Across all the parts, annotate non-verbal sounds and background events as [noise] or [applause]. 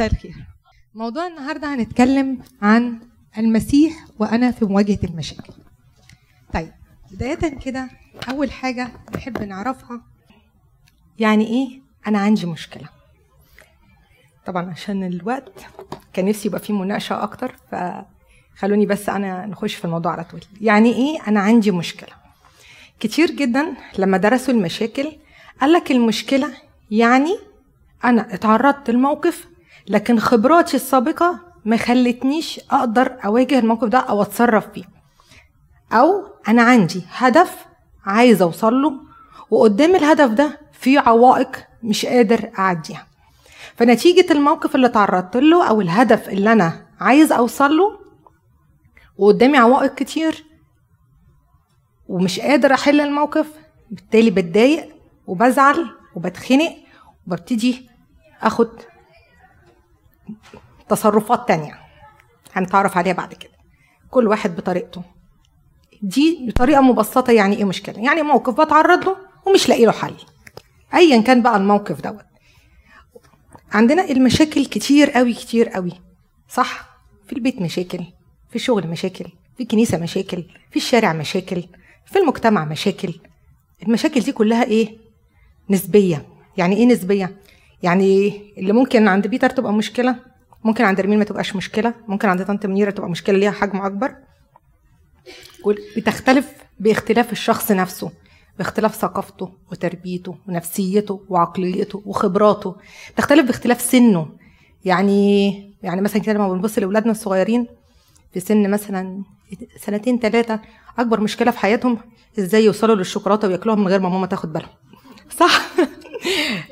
مساء الخير موضوع النهارده هنتكلم عن المسيح وأنا في مواجهة المشاكل. طيب بداية كده أول حاجة نحب نعرفها يعني إيه؟ أنا عندي مشكلة. طبعا عشان الوقت كان نفسي يبقى فيه مناقشة أكتر فخلوني بس أنا نخش في الموضوع على طول. يعني إيه؟ أنا عندي مشكلة. كتير جدا لما درسوا المشاكل قال لك المشكلة يعني أنا اتعرضت لموقف لكن خبراتي السابقة ما خلتنيش أقدر أواجه الموقف ده أو أتصرف فيه. أو أنا عندي هدف عايزه أوصل له وقدام الهدف ده في عوائق مش قادر أعديها. فنتيجة الموقف اللي تعرضت له أو الهدف اللي أنا عايز أوصل له وقدامي عوائق كتير ومش قادر أحل الموقف بالتالي بتضايق وبزعل وبتخنق وببتدي أخد تصرفات تانية هنتعرف عليها بعد كده. كل واحد بطريقته. دي بطريقة مبسطة يعني إيه مشكلة؟ يعني موقف بتعرض له ومش لاقي له حل. ايا كان بقى الموقف دوت. عندنا المشاكل كتير قوي كتير قوي صح؟ في البيت مشاكل في الشغل مشاكل في الكنيسة مشاكل في الشارع مشاكل في المجتمع مشاكل. المشاكل دي كلها إيه؟ نسبية. يعني إيه نسبية؟ يعني اللي ممكن عند بيتر تبقى مشكلة ممكن عند رمين ما تبقاش مشكلة ممكن عند طنط منيرة تبقى مشكلة ليها حجم أكبر. بتختلف باختلاف الشخص نفسه باختلاف ثقافته وتربيته ونفسيته وعقليته وخبراته. بتختلف باختلاف سنه. يعني يعني مثلا كده لما بنبص لأولادنا الصغيرين في سن مثلا سنتين ثلاثة أكبر مشكلة في حياتهم إزاي يوصلوا للشوكولاتة وياكلوها من غير ما ماما تاخد بالها. صح؟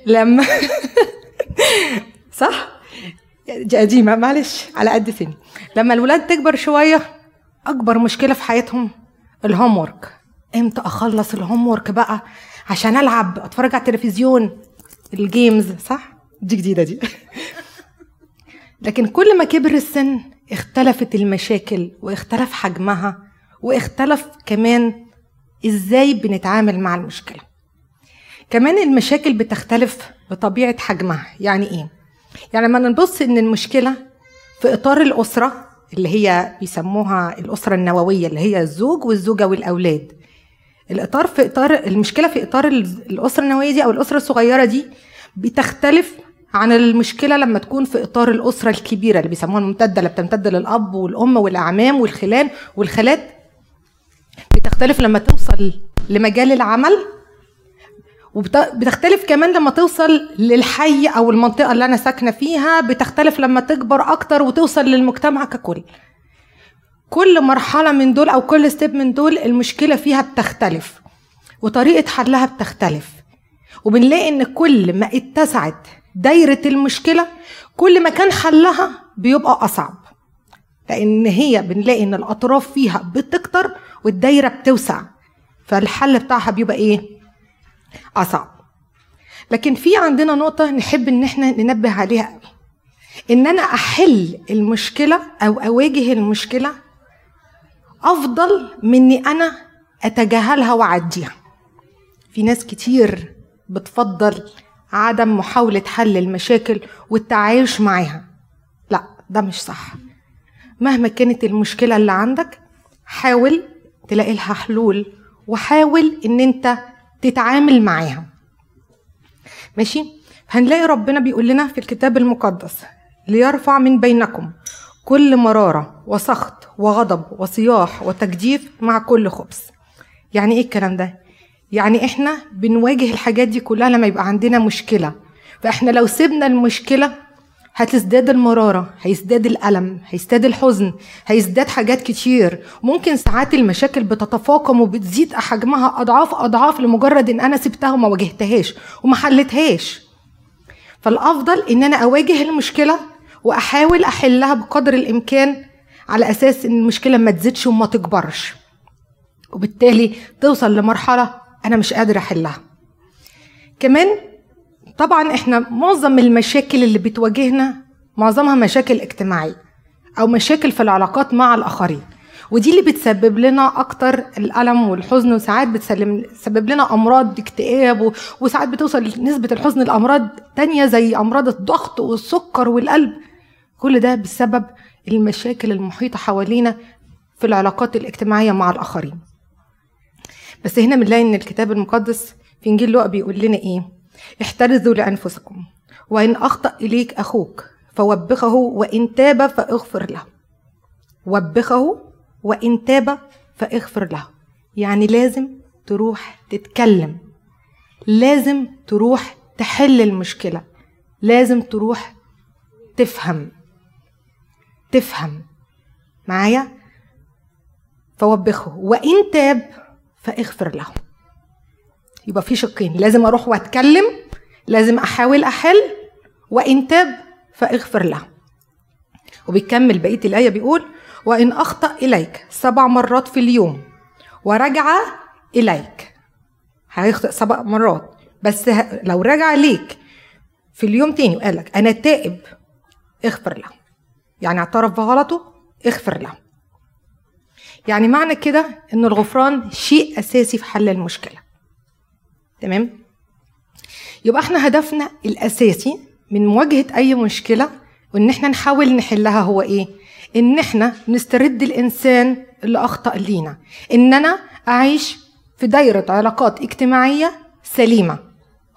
لما صح؟ دي قديمة معلش على قد سني. لما الولاد تكبر شوية أكبر مشكلة في حياتهم الهوم ورك إمتى أخلص الهوم ورك بقى؟ عشان ألعب أتفرج على التلفزيون الجيمز صح؟ دي جديدة دي. لكن كل ما كبر السن اختلفت المشاكل واختلف حجمها واختلف كمان إزاي بنتعامل مع المشكلة. كمان المشاكل بتختلف بطبيعه حجمها. يعني إيه؟ يعني لما نبص إن المشكلة في إطار الأسرة اللي هي بيسموها الأسرة النووية اللي هي الزوج والزوجة والأولاد الإطار في إطار المشكلة في إطار الأسرة النووية دي أو الأسرة الصغيرة دي بتختلف عن المشكلة لما تكون في إطار الأسرة الكبيرة اللي بيسموها الممتدة اللي بتمتد للأب والأم والأعمام والخلان والخالات. بتختلف لما توصل لمجال العمل وبتختلف كمان لما توصل للحي أو المنطقة اللي أنا ساكنة فيها بتختلف لما تكبر أكتر وتوصل للمجتمع ككل. كل مرحلة من دول أو كل ستيب من دول المشكلة فيها بتختلف وطريقة حلها بتختلف. وبنلاقي إن كل ما اتسعت دايرة المشكلة كل ما كان حلها بيبقى أصعب. لأن هي بنلاقي إن الأطراف فيها بتكتر والدايرة بتوسع فالحل بتاعها بيبقى إيه؟ اصعب لكن في عندنا نقطة نحب إن إحنا ننبه عليها قوي. إن أنا أحل المشكلة أو أواجه المشكلة أفضل من إني أنا أتجاهلها وأعديها. في ناس كتير بتفضل عدم محاولة حل المشاكل والتعايش معاها. لا ده مش صح. مهما كانت المشكلة اللي عندك حاول تلاقي لها حلول وحاول إن أنت تتعامل معاها ماشي؟ هنلاقي ربنا بيقول لنا في الكتاب المقدس ليرفع من بينكم كل مرارة وسخط وغضب وصياح وتجديف مع كل خبث. يعني إيه الكلام ده؟ يعني إحنا بنواجه الحاجات دي كلها لما يبقى عندنا مشكلة. فإحنا لو سيبنا المشكلة هتزداد المرارة هيزداد الألم هيزداد الحزن هيزداد حاجات كتير. ممكن ساعات المشاكل بتتفاقم وبتزيد حجمها أضعاف أضعاف لمجرد إن أنا سبتها وما واجهتهاش وما حلتهاش. فالأفضل إن أنا أواجه المشكلة وأحاول أحلها بقدر الإمكان على أساس إن المشكلة ما تزيدش وما تكبرش. وبالتالي توصل لمرحلة أنا مش قادر أحلها. كمان طبعا إحنا معظم المشاكل اللي بتواجهنا معظمها مشاكل اجتماعية أو مشاكل في العلاقات مع الآخرين. ودي اللي بتسبب لنا أكتر الألم والحزن وساعات بتسبب لنا أمراض اكتئاب وساعات بتوصل نسبه الحزن لأمراض تانية زي أمراض الضغط والسكر والقلب. كل ده بسبب المشاكل المحيطة حوالينا في العلاقات الاجتماعية مع الآخرين. بس هنا بنلاقي إن الكتاب المقدس في إنجيل لوقا بيقول لنا إيه؟ احترزوا لأنفسكم وإن أخطأ إليك أخوك فوبخه وإن تاب فاغفر له. وبخه وإن تاب فاغفر له. يعني لازم تروح تتكلم لازم تروح تحل المشكلة لازم تروح تفهم تفهم. معايا؟ فوبخه وإن تاب فاغفر له. يبقى في شقين. لازم أروح وأتكلم لازم أحاول أحل وإن تاب فاغفر له وبيكمل بقية الآية بيقول وإن أخطأ إليك سبع مرات في اليوم ورجع إليك. هيخطئ سبع مرات. بس لو رجع ليك في اليوم تاني وقال لك أنا تائب اغفر له يعني اعترف بغلطه اغفر له يعني معنى كده ان الغفران شيء أساسي في حل المشكلة. تمام؟ يبقى إحنا هدفنا الأساسي من مواجهة أي مشكلة وان إحنا نحاول نحلها هو إيه؟ إن إحنا نسترد الإنسان اللي اخطا لينا. ان أنا أعيش في دايرة علاقات اجتماعية سليمة.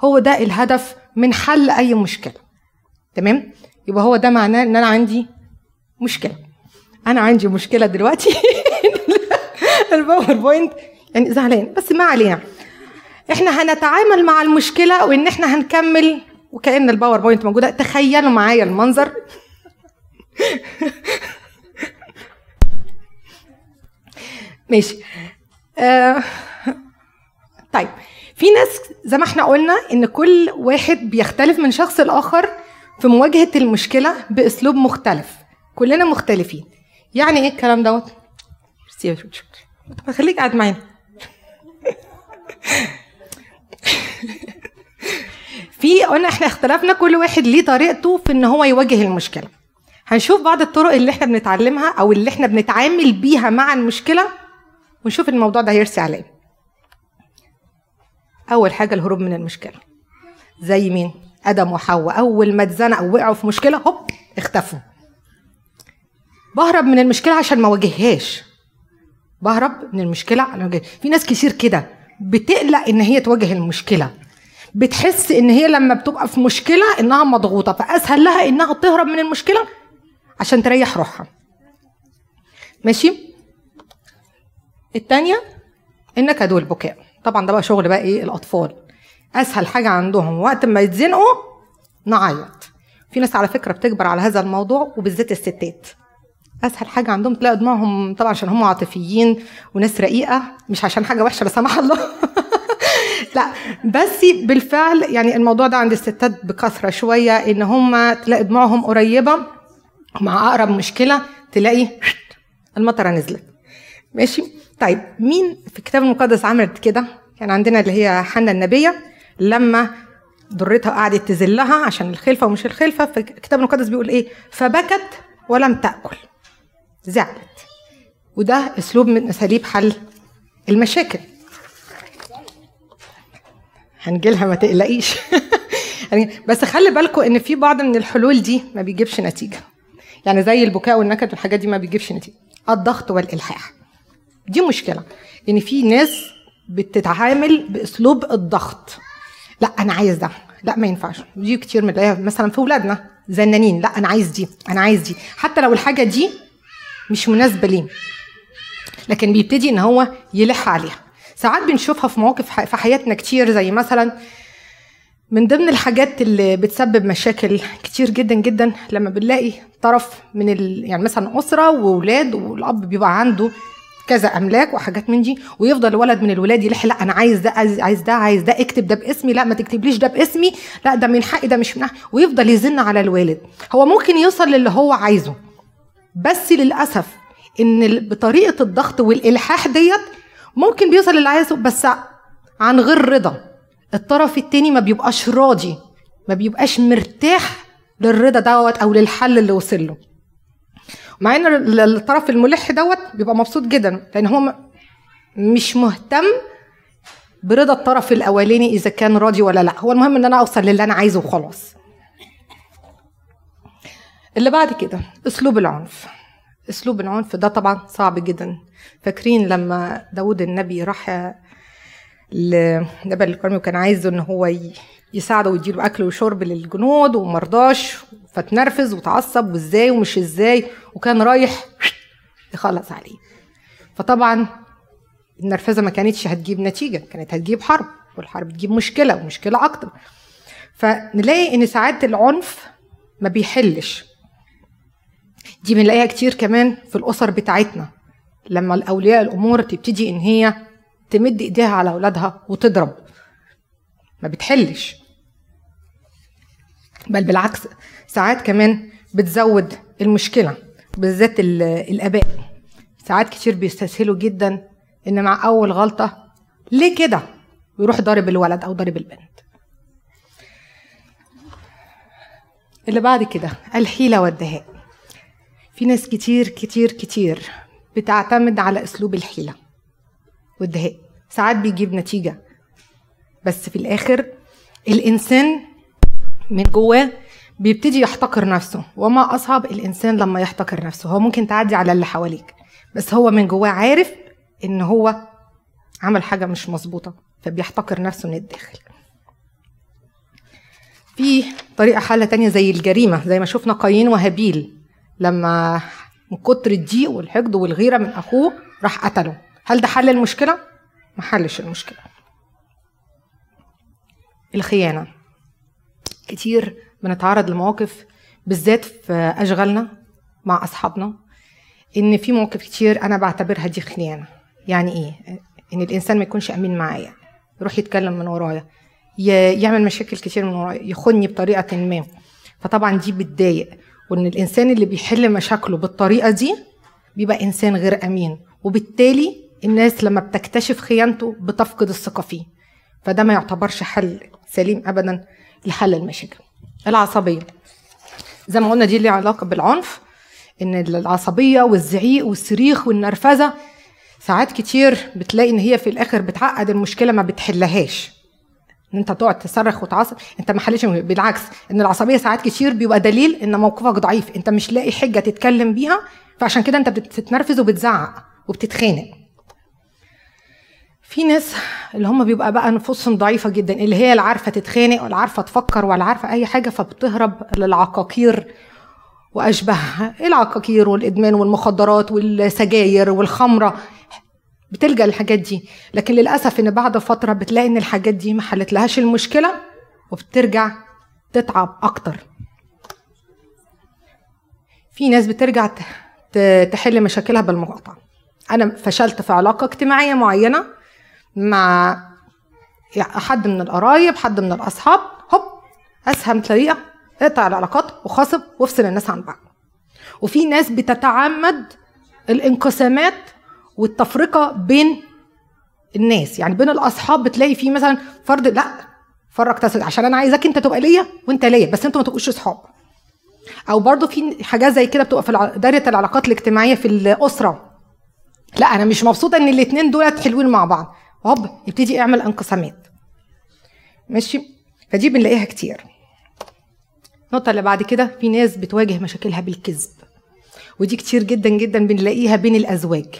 هو ده الهدف من حل أي مشكلة. تمام؟ يبقى هو ده معناه إن أنا عندي مشكلة. أنا عندي مشكلة دلوقتي. [laughs] الباوربوينت يعني زعلان بس ما علينا. إحنا هنتعامل مع المشكلة وإن إحنا هنكمل وكأن الباوربوينت موجودة. تخيلوا معايا المنظر. [laughs] ماشي. آه طيب. في ناس زي ما إحنا قلنا إن كل واحد بيختلف من شخص لآخر في مواجهة المشكلة بأسلوب مختلف. كلنا مختلفين. يعني إيه الكلام دوت؟ طب خليك قاعد معانا. [laughs] [laughs] في قلنا إحنا اختلفنا كل واحد ليه طريقته في ان هو يواجه المشكلة. هنشوف بعض الطرق اللي إحنا بنتعلمها أو اللي إحنا بنتعامل بيها مع المشكلة ونشوف الموضوع ده هيرسي على إيه أول حاجة الهروب من المشكلة. زي مين؟ آدم وحواء. أول ما اتزنقوا ووقعوا في مشكلة هوب اختفوا. بهرب من المشكلة عشان ما واجههاش. بهرب من المشكلة في ناس كتير كده. بتقلق إن هي تواجه المشكلة. بتحس إن هي لما بتبقى في مشكلة إنها مضغوطة فأسهل لها إنها تهرب من المشكلة عشان تريح روحها. ماشي؟ التانية النكد والبكاء طبعا ده بقى شغل بقى إيه؟ الأطفال. أسهل حاجة عندهم وقت ما يتزنقوا نعيط. في ناس على فكرة بتكبر على هذا الموضوع وبالذات الستات. أسهل حاجة عندهم تلاقي دموعهم طبعا عشان هم عاطفيين وناس رقيقة مش عشان حاجة وحشة لا سمح الله. [laughs] لا بس بالفعل يعني الموضوع ده عند الستات بكثرة شوية إن هم تلاقي دموعهم قريبة مع أقرب مشكلة تلاقي المطرة نزلت. ماشي؟ طيب مين في الكتاب المقدس عملت كده؟ كان عندنا اللي هي حنا النبية لما ضرتها قعدت تذلها عشان الخلفة ومش الخلفة فالكتاب المقدس بيقول إيه؟ فبكت ولم تأكل. زعلت. وده أسلوب من أساليب حل المشاكل. هنجيلها ما تقلقيش. [laughs] يعني بس خلي بالكم إن في بعض من الحلول دي ما بيجيبش نتيجة. يعني زي البكاء والنكد والحاجات دي ما بيجيبش نتيجة. الضغط والإلحاح. دي مشكلة. إن في ناس بتتعامل بأسلوب الضغط. لا أنا عايز ده. لا ما ينفعش. دي كتير من مثلا في اولادنا زنانين. لا أنا عايز دي. أنا عايز دي. حتى لو الحاجة دي مش مناسبة ليه. لكن بيبتدي إن هو يلح عليها. ساعات بنشوفها في مواقف في حياتنا كتير زي مثلا من ضمن الحاجات اللي بتسبب مشاكل كتير جدا جدا لما بنلاقي طرف من ال... يعني مثلا أسرة واولاد والأب بيبقى عنده كذا أملاك وحاجات من دي ويفضل ولد من الولاد يلح لا أنا عايز ده عايز ده عايز ده اكتب ده باسمي لا ما تكتبليش ده باسمي لا ده من حقي ده مش من ويفضل يزن على الوالد. هو ممكن يوصل للي هو عايزه. بس للأسف إن بطريقة الضغط والإلحاح ديت ممكن بيوصل للي عايزه بس عن غير رضا. الطرف التاني ما بيبقاش راضي ما بيبقاش مرتاح للرضا دوت أو للحل اللي وصل له. مع إن ال- الطرف الملح دوت بيبقى مبسوط جدا لأن هو مش مهتم برضا الطرف الأولاني إذا كان راضي ولا لأ. هو المهم إن أنا أوصل للي أنا عايزه وخلاص. اللي بعد كده أسلوب العنف. أسلوب العنف ده طبعا صعب جدا. فاكرين لما داود النبي راح لجبل الكرمي وكان عايز إن هو يساعده ويديله أكل وشرب للجنود ومرضاش فتنرفز وتعصب وإزاي ومش إزاي وكان رايح يخلص عليه. فطبعا النرفزة ما كانتش هتجيب نتيجة كانت هتجيب حرب والحرب تجيب مشكلة ومشكلة أكتر. فنلاقي إن ساعات العنف ما بيحلش. دي بنلاقيها كتير كمان في الأسر بتاعتنا. لما الأولياء الأمور تبتدي إن هي تمد إيديها على أولادها وتضرب. ما بتحلش. بل بالعكس ساعات كمان بتزود المشكلة بالذات ال- الآباء. ساعات كتير بيستسهلوا جدا إن مع أول غلطة ليه كده؟ ويروح ضارب الولد أو ضارب البنت. اللي بعد كده الحيلة والدهاء. في ناس كتير كتير كتير بتعتمد على أسلوب الحيلة والدهاء. ساعات بيجيب نتيجة. بس في الآخر الإنسان من جواه بيبتدي يحتقر نفسه. وما أصعب الإنسان لما يحتقر نفسه. هو ممكن تعدي على اللي حواليك بس هو من جواه عارف إن هو عمل حاجة مش مظبوطة فبيحتقر نفسه من الداخل. في طريقة حالة تانية زي الجريمة زي ما شفنا قايين وهابيل. لما من كتر الضيق والحقد والغيرة من أخوه راح قتله. هل ده حل المشكلة؟ ما حلش المشكلة. الخيانة. كتير بنتعرض لمواقف بالذات في أشغالنا مع أصحابنا إن في مواقف كتير أنا بعتبرها دي خيانة. يعني إيه؟ إن الإنسان ما يكونش أمين معايا. يروح يتكلم من ورايا. يعمل مشاكل كتير من ورايا. يخوني بطريقة ما. فطبعا دي بتضايق. وإن الإنسان اللي بيحل مشاكله بالطريقة دي بيبقى إنسان غير أمين. وبالتالي الناس لما بتكتشف خيانته بتفقد الثقة فيه. فده ما يعتبرش حل سليم ابدا لحل المشاكل. العصبية. زي ما قلنا دي ليها علاقة بالعنف إن العصبية والزعيق والصريخ والنرفزة ساعات كتير بتلاقي إن هي في الآخر بتعقد المشكلة ما بتحلهاش. إن أنت تقعد تصرخ وتعصب أنت ما المشكلة. بالعكس إن العصبية ساعات كتير بيبقى دليل إن موقفك ضعيف أنت مش لاقي حجة تتكلم بيها فعشان كده أنت بتتنرفز وبتزعق وبتتخانق في ناس اللي هم بيبقى بقى نفوسهم ضعيفة جدا اللي هي لا عارفة تتخانق ولا عارفة تفكر ولا عارفة أي حاجة فبتهرب للعقاقير واشباهها العقاقير والإدمان والمخدرات والسجاير والخمرة بتلجأ للحاجات دي. لكن للأسف إن بعد فترة بتلاقي إن الحاجات دي ما حلتلهاش المشكلة وبترجع تتعب أكتر. في ناس بترجع تحل مشاكلها بالمقاطعة. أنا فشلت في علاقة اجتماعية معينة مع حد من القرايب حد من الأصحاب هوب أسهم طريقة اقطع العلاقات وخاصب وافصل الناس عن بعض. وفي ناس بتتعمد الانقسامات والتفرقة بين الناس. يعني بين الأصحاب بتلاقي في مثلا فرد لأ فرق تسد عشان أنا عايزاك أنت تبقى ليا وأنت ليا بس أنتوا ما تبقوش أصحاب. أو برضو في حاجات زي كده بتبقى في دايرة العلاقات الاجتماعية في الأسرة. لأ أنا مش مبسوطة إن الاثنين دولت حلوين مع بعض. هوب يبتدي يعمل انقسامات. ماشي؟ فدي بنلاقيها كتير. النقطة اللي بعد كده في ناس بتواجه مشاكلها بالكذب. ودي كتير جدا جدا بنلاقيها بين الأزواج.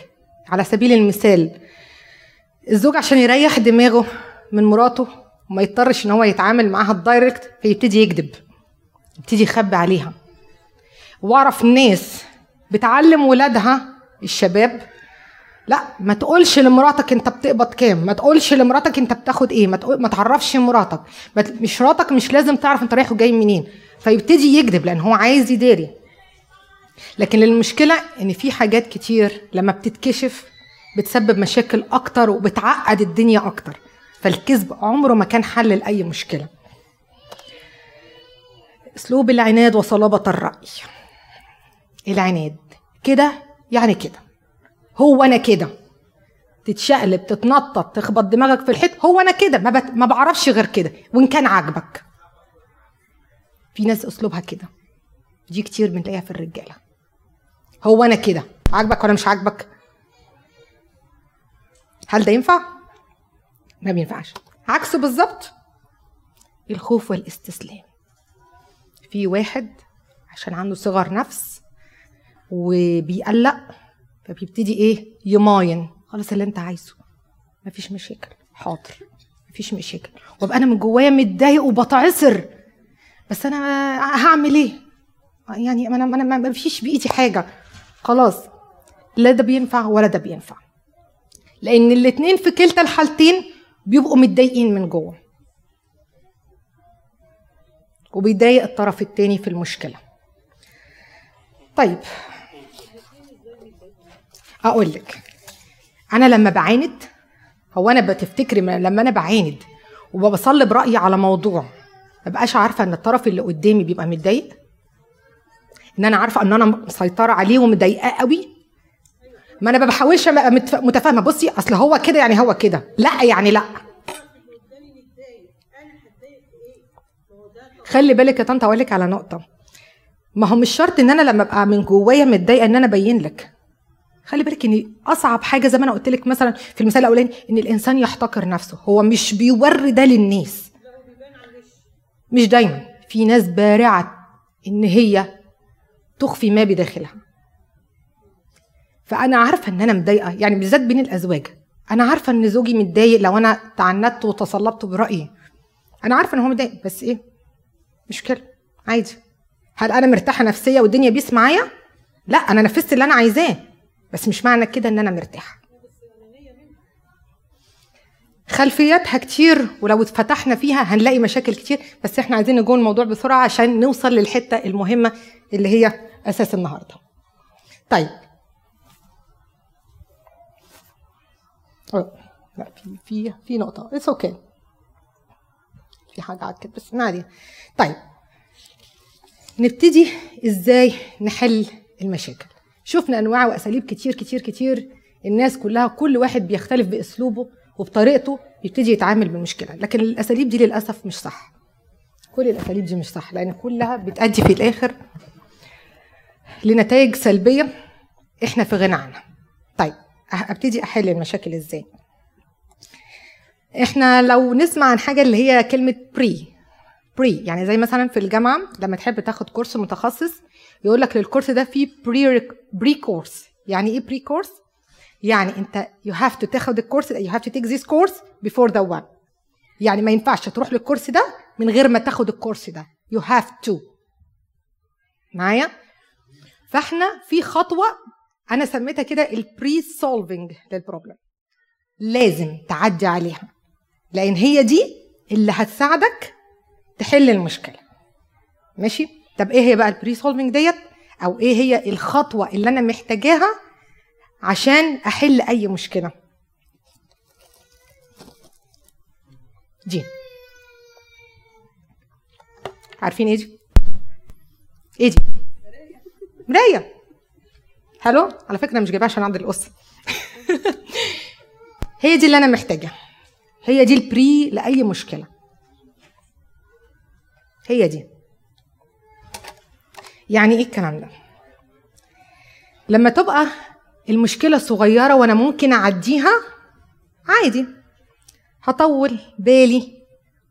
على سبيل المثال الزوج عشان يريح دماغه من مراته وما يضطرش إن هو يتعامل معاها الدايركت فيبتدي يكذب يبتدي يخبي عليها. واعرف ناس بتعلم ولادها الشباب لا ما تقولش لمراتك أنت بتقبض كام ما تقولش لمراتك أنت بتاخد إيه ما, تقول ما تعرفش مراتك. مش مراتك مش لازم تعرف أنت رايح وجاي منين. فيبتدي يكذب لأن هو عايز يداري. لكن المشكلة إن في حاجات كتير لما بتتكشف بتسبب مشاكل أكتر وبتعقد الدنيا أكتر فالكذب عمره ما كان حل لأي مشكلة. أسلوب العناد وصلابة الرأي. العناد كده؟ يعني كده. هو أنا كده. تتشقلب تتنطط تخبط دماغك في الحيط هو أنا كده. ما, بت... ما بعرفش غير كده. وإن كان عاجبك. في ناس أسلوبها كده. دي كتير بنلاقيها في الرجالة. هو أنا كده. عاجبك ولا مش عاجبك؟ هل ده ينفع؟ ما بينفعش. عكسه بالظبط. الخوف والاستسلام. في واحد عشان عنده صغر نفس وبيقلق فبيبتدي إيه؟ يماين. خلاص اللي أنت عايزه. مفيش مشاكل. حاضر. مفيش مشاكل. وأبقى أنا من جوايا متضايق وبتعصر. بس أنا هعمل إيه؟ يعني أنا أنا ما فيش بإيدي حاجة. خلاص لا ده بينفع ولا ده بينفع. لأن الاتنين في كلتا الحالتين بيبقوا متضايقين من جوه. وبيضايق الطرف التاني في المشكلة. طيب أقول لك أنا لما بعاند هو أنا بتفتكري لما أنا بعاند وبصلي برأيي على موضوع ما بقاش عارفة إن الطرف اللي قدامي بيبقى متضايق؟ إن أنا عارفة إن أنا مسيطرة عليه ومضايقاه قوي. ما أنا ما بحاولش أبقى متفاهمة. بصي أصل هو كده يعني هو كده. لا يعني لا. خلي بالك يا طنط أقول لك على نقطة. ما هو مش شرط إن أنا لما أبقى من جوايا متضايقة إن أنا أبين لك. خلي بالك إن أصعب حاجة زي ما أنا قلت لك مثلا في المثال الأولاني إن الإنسان يحتقر نفسه. هو مش بيوري ده للناس. مش دايما. في ناس بارعة إن هي تخفي ما بداخلها. فأنا عارفة إن أنا مضايقة يعني بالذات بين الأزواج. أنا عارفة إن زوجي متضايق لو أنا تعنت وتصلبت برأيي. أنا عارفة إن هو متضايق بس إيه؟ مشكله عادي. هل أنا مرتاحة نفسية والدنيا بيس معايا؟ لا أنا نفذت اللي أنا عايزاه بس مش معنى كده إن أنا مرتاحة. خلفياتها كتير ولو اتفتحنا فيها هنلاقي مشاكل كتير بس إحنا عايزين نجون الموضوع بسرعة عشان نوصل للحتة المهمة اللي هي أساس النهارده. طيب. لا في في في نقطة. It's okay okay. في حاجة عكت بس ما طيب. نبتدي إزاي نحل المشاكل. شفنا أنواع وأساليب كتير كتير كتير. الناس كلها كل واحد بيختلف بأسلوبه وبطريقته يبتدي يتعامل بالمشكلة. لكن الأساليب دي للأسف مش صح. كل الأساليب دي مش صح لأن كلها بتؤدي في الآخر لنتائج سلبية إحنا في غنى عنها طيب أبتدي أحل المشاكل إزاي؟ إحنا لو نسمع عن حاجة اللي هي كلمة pre pre يعني زي مثلا في الجامعة لما تحب تاخد course متخصص يقول لك لل course ده في pre pre course يعني إيه pre course يعني أنت you have to تاخد ال course you have to take this course before the one يعني ما ينفعش تروح لل course ده من غير ما تاخد ال course ده. you have to معايا؟ فاحنا في خطوة أنا سميتها كده ال pre solving لل problem لازم تعدي عليها. لأن هي دي اللي هتساعدك تحل المشكلة. ماشي؟ طب إيه هي بقى ال pre solving ديت؟ أو إيه هي الخطوة اللي أنا محتاجاها عشان أحل أي مشكلة؟ دي. عارفين إيه دي؟ إيه دي؟ مرايه حلو على فكرة مش جايبها عشان عند القصة [laughs] هي دي اللي أنا محتاجها هي دي البري لأي مشكلة. هي دي. يعني إيه الكلام ده؟ لما تبقى المشكلة صغيرة وأنا ممكن أعديها عادي. هطول بالي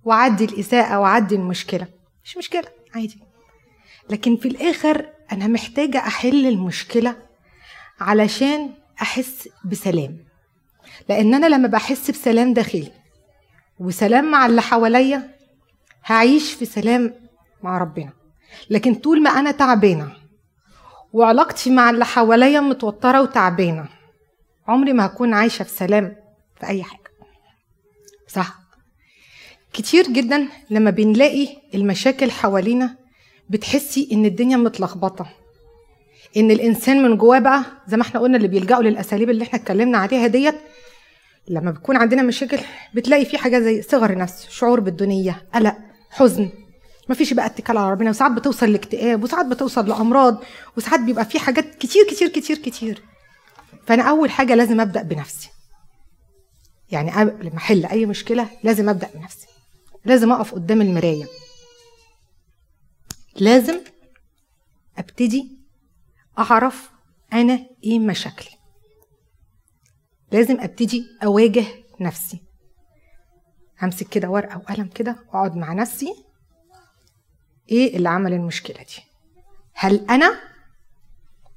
وأعدي الإساءة وأعدي المشكلة. مش مشكلة عادي. لكن في الآخر أنا محتاجة أحل المشكلة علشان أحس بسلام. لأن أنا لما بحس بسلام داخلي وسلام مع اللي حواليا هعيش في سلام مع ربنا. لكن طول ما أنا تعبانة وعلاقتي مع اللي حواليا متوترة وتعبانة عمري ما هكون عايشة في سلام في أي حاجة. صح؟ كتير جدا لما بنلاقي المشاكل حوالينا بتحسي إن الدنيا متلخبطة. إن الإنسان من جواه بقى زي ما إحنا قلنا اللي بيلجأوا للأساليب اللي إحنا اتكلمنا عليها ديت لما بيكون عندنا مشاكل بتلاقي في حاجات زي صغر نفس شعور بالدونيه قلق حزن. مفيش بقى اتكال على ربنا وساعات بتوصل لاكتئاب وساعات بتوصل لأمراض وساعات بيبقى في حاجات كتير كتير كتير كتير. فأنا أول حاجة لازم أبدأ بنفسي. يعني قبل ما أحل أي مشكلة لازم أبدأ بنفسي. لازم أقف قدام المراية. لازم أبتدي أعرف أنا إيه مشاكلي. لازم أبتدي أواجه نفسي. همسك كده ورقة وقلم كده وأقعد مع نفسي. إيه اللي عمل المشكلة دي؟ هل أنا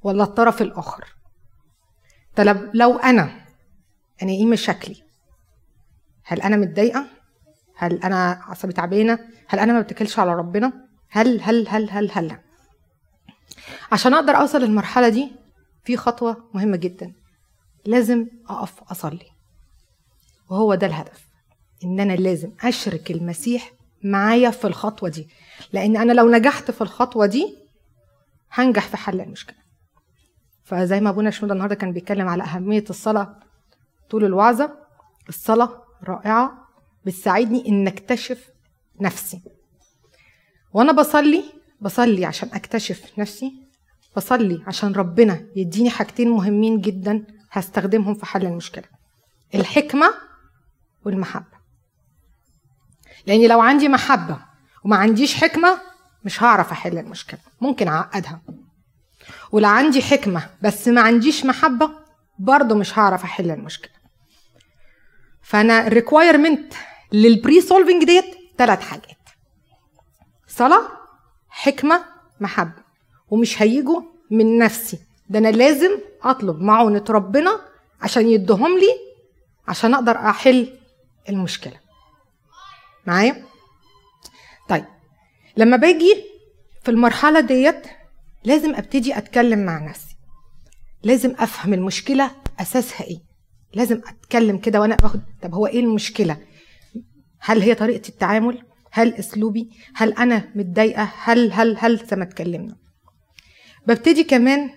ولا الطرف الآخر؟ طب لو أنا أنا إيه مشاكلي؟ هل أنا متضايقة؟ هل أنا عصبي تعبانة؟ هل أنا ما بتكلش على ربنا؟ هل هل هل هل هل. عشان أقدر أوصل للمرحلة دي في خطوة مهمة جدا. لازم أقف أصلي. وهو ده الهدف إن أنا لازم أشرك المسيح معايا في الخطوة دي. لأن أنا لو نجحت في الخطوة دي هنجح في حل المشكلة. فزي ما أبونا شنودة النهارده كان بيتكلم على أهمية الصلاة طول الوعظة الصلاة رائعة بتساعدني إن أكتشف نفسي. وأنا بصلي بصلي عشان اكتشف نفسي بصلي عشان ربنا يديني حاجتين مهمين جدا هستخدمهم في حل المشكلة. الحكمة والمحبة. لأني لو عندي محبة وما عنديش حكمة مش هعرف أحل المشكلة. ممكن أعقدها. ولو عندي حكمة بس ما عنديش محبة برضه مش هعرف أحل المشكلة. فأنا ال requirement لل pre solving ديت ثلاث حاجات. صلاة حكمة محبة. ومش هيجوا من نفسي. ده أنا لازم أطلب معونة ربنا عشان يدهم لي عشان أقدر أحل المشكلة. معايا؟ طيب لما باجي في المرحلة ديت لازم أبتدي أتكلم مع نفسي. لازم أفهم المشكلة أساسها إيه. لازم أتكلم كده وأنا باخد طب هو إيه المشكلة؟ هل هي طريقة التعامل؟ هل اسلوبي؟ هل أنا متضايقة؟ هل هل هل؟ ما اتكلمنا. ببتدي كمان